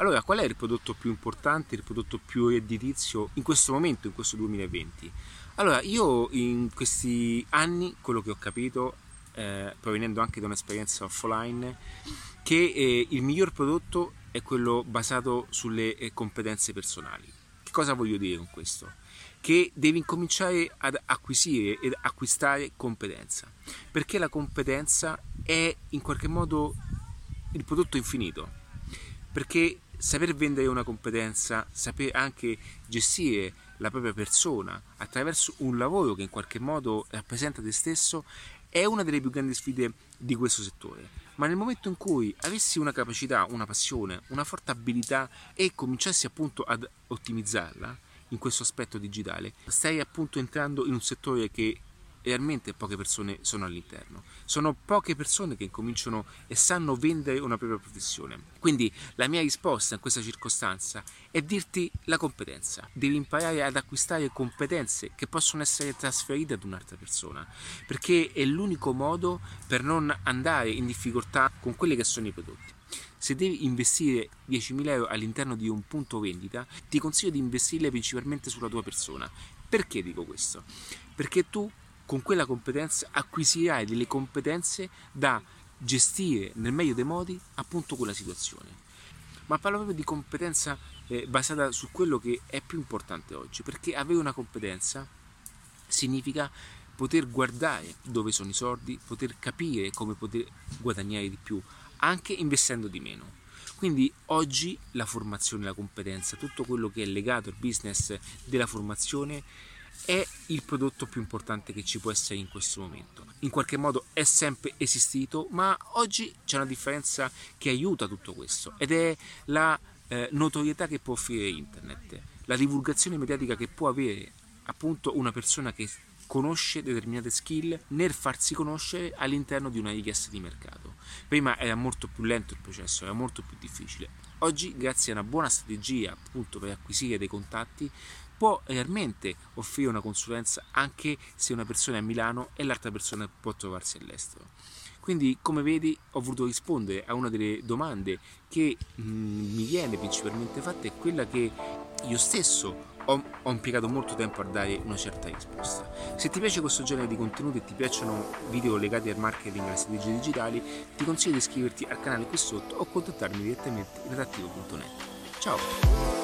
Allora, qual è il prodotto più importante, il prodotto più redditizio in questo momento, in questo 2020? Allora, io in questi anni, quello che ho capito, eh, provenendo anche da un'esperienza offline, che eh, il miglior prodotto è quello basato sulle eh, competenze personali. Che cosa voglio dire con questo? Che devi incominciare ad acquisire ed acquistare competenza, perché la competenza è in qualche modo il prodotto infinito, perché saper vendere una competenza, saper anche gestire la propria persona attraverso un lavoro che in qualche modo rappresenta te stesso è una delle più grandi sfide di questo settore. Ma nel momento in cui avessi una capacità, una passione, una forte abilità e cominciassi appunto ad ottimizzarla in questo aspetto digitale, stai appunto entrando in un settore che realmente poche persone sono all'interno. Sono poche persone che incominciano e sanno vendere una propria professione. Quindi la mia risposta in questa circostanza è dirti la competenza. Devi imparare ad acquistare competenze che possono essere trasferite ad un'altra persona, perché è l'unico modo per non andare in difficoltà con quelli che sono i prodotti. Se devi investire 10.000 euro all'interno di un punto vendita, ti consiglio di investirle principalmente sulla tua persona. Perché dico questo? Perché tu con quella competenza acquisirai delle competenze da gestire nel meglio dei modi appunto quella situazione. Ma parlo proprio di competenza eh, basata su quello che è più importante oggi, perché avere una competenza significa poter guardare dove sono i soldi, poter capire come poter guadagnare di più, anche investendo di meno. Quindi oggi la formazione, la competenza, tutto quello che è legato al business della formazione è il prodotto più importante che ci può essere in questo momento. In qualche modo è sempre esistito, ma oggi c'è una differenza che aiuta tutto questo ed è la eh, notorietà che può offrire internet, la divulgazione mediatica che può avere appunto una persona che conosce determinate skill nel farsi conoscere all'interno di una richiesta di mercato. Prima era molto più lento il processo, era molto più difficile. Oggi, grazie a una buona strategia appunto per acquisire dei contatti, può realmente offrire una consulenza anche se una persona è a Milano e l'altra persona può trovarsi all'estero. Quindi, come vedi, ho voluto rispondere a una delle domande che mh, mm, mi viene principalmente fatta, è quella che io stesso ho, ho, impiegato molto tempo a dare una certa risposta. Se ti piace questo genere di contenuti e ti piacciono video legati al marketing e alle strategie digitali, ti consiglio di iscriverti al canale qui sotto o contattarmi direttamente in redattivo.net. Ciao!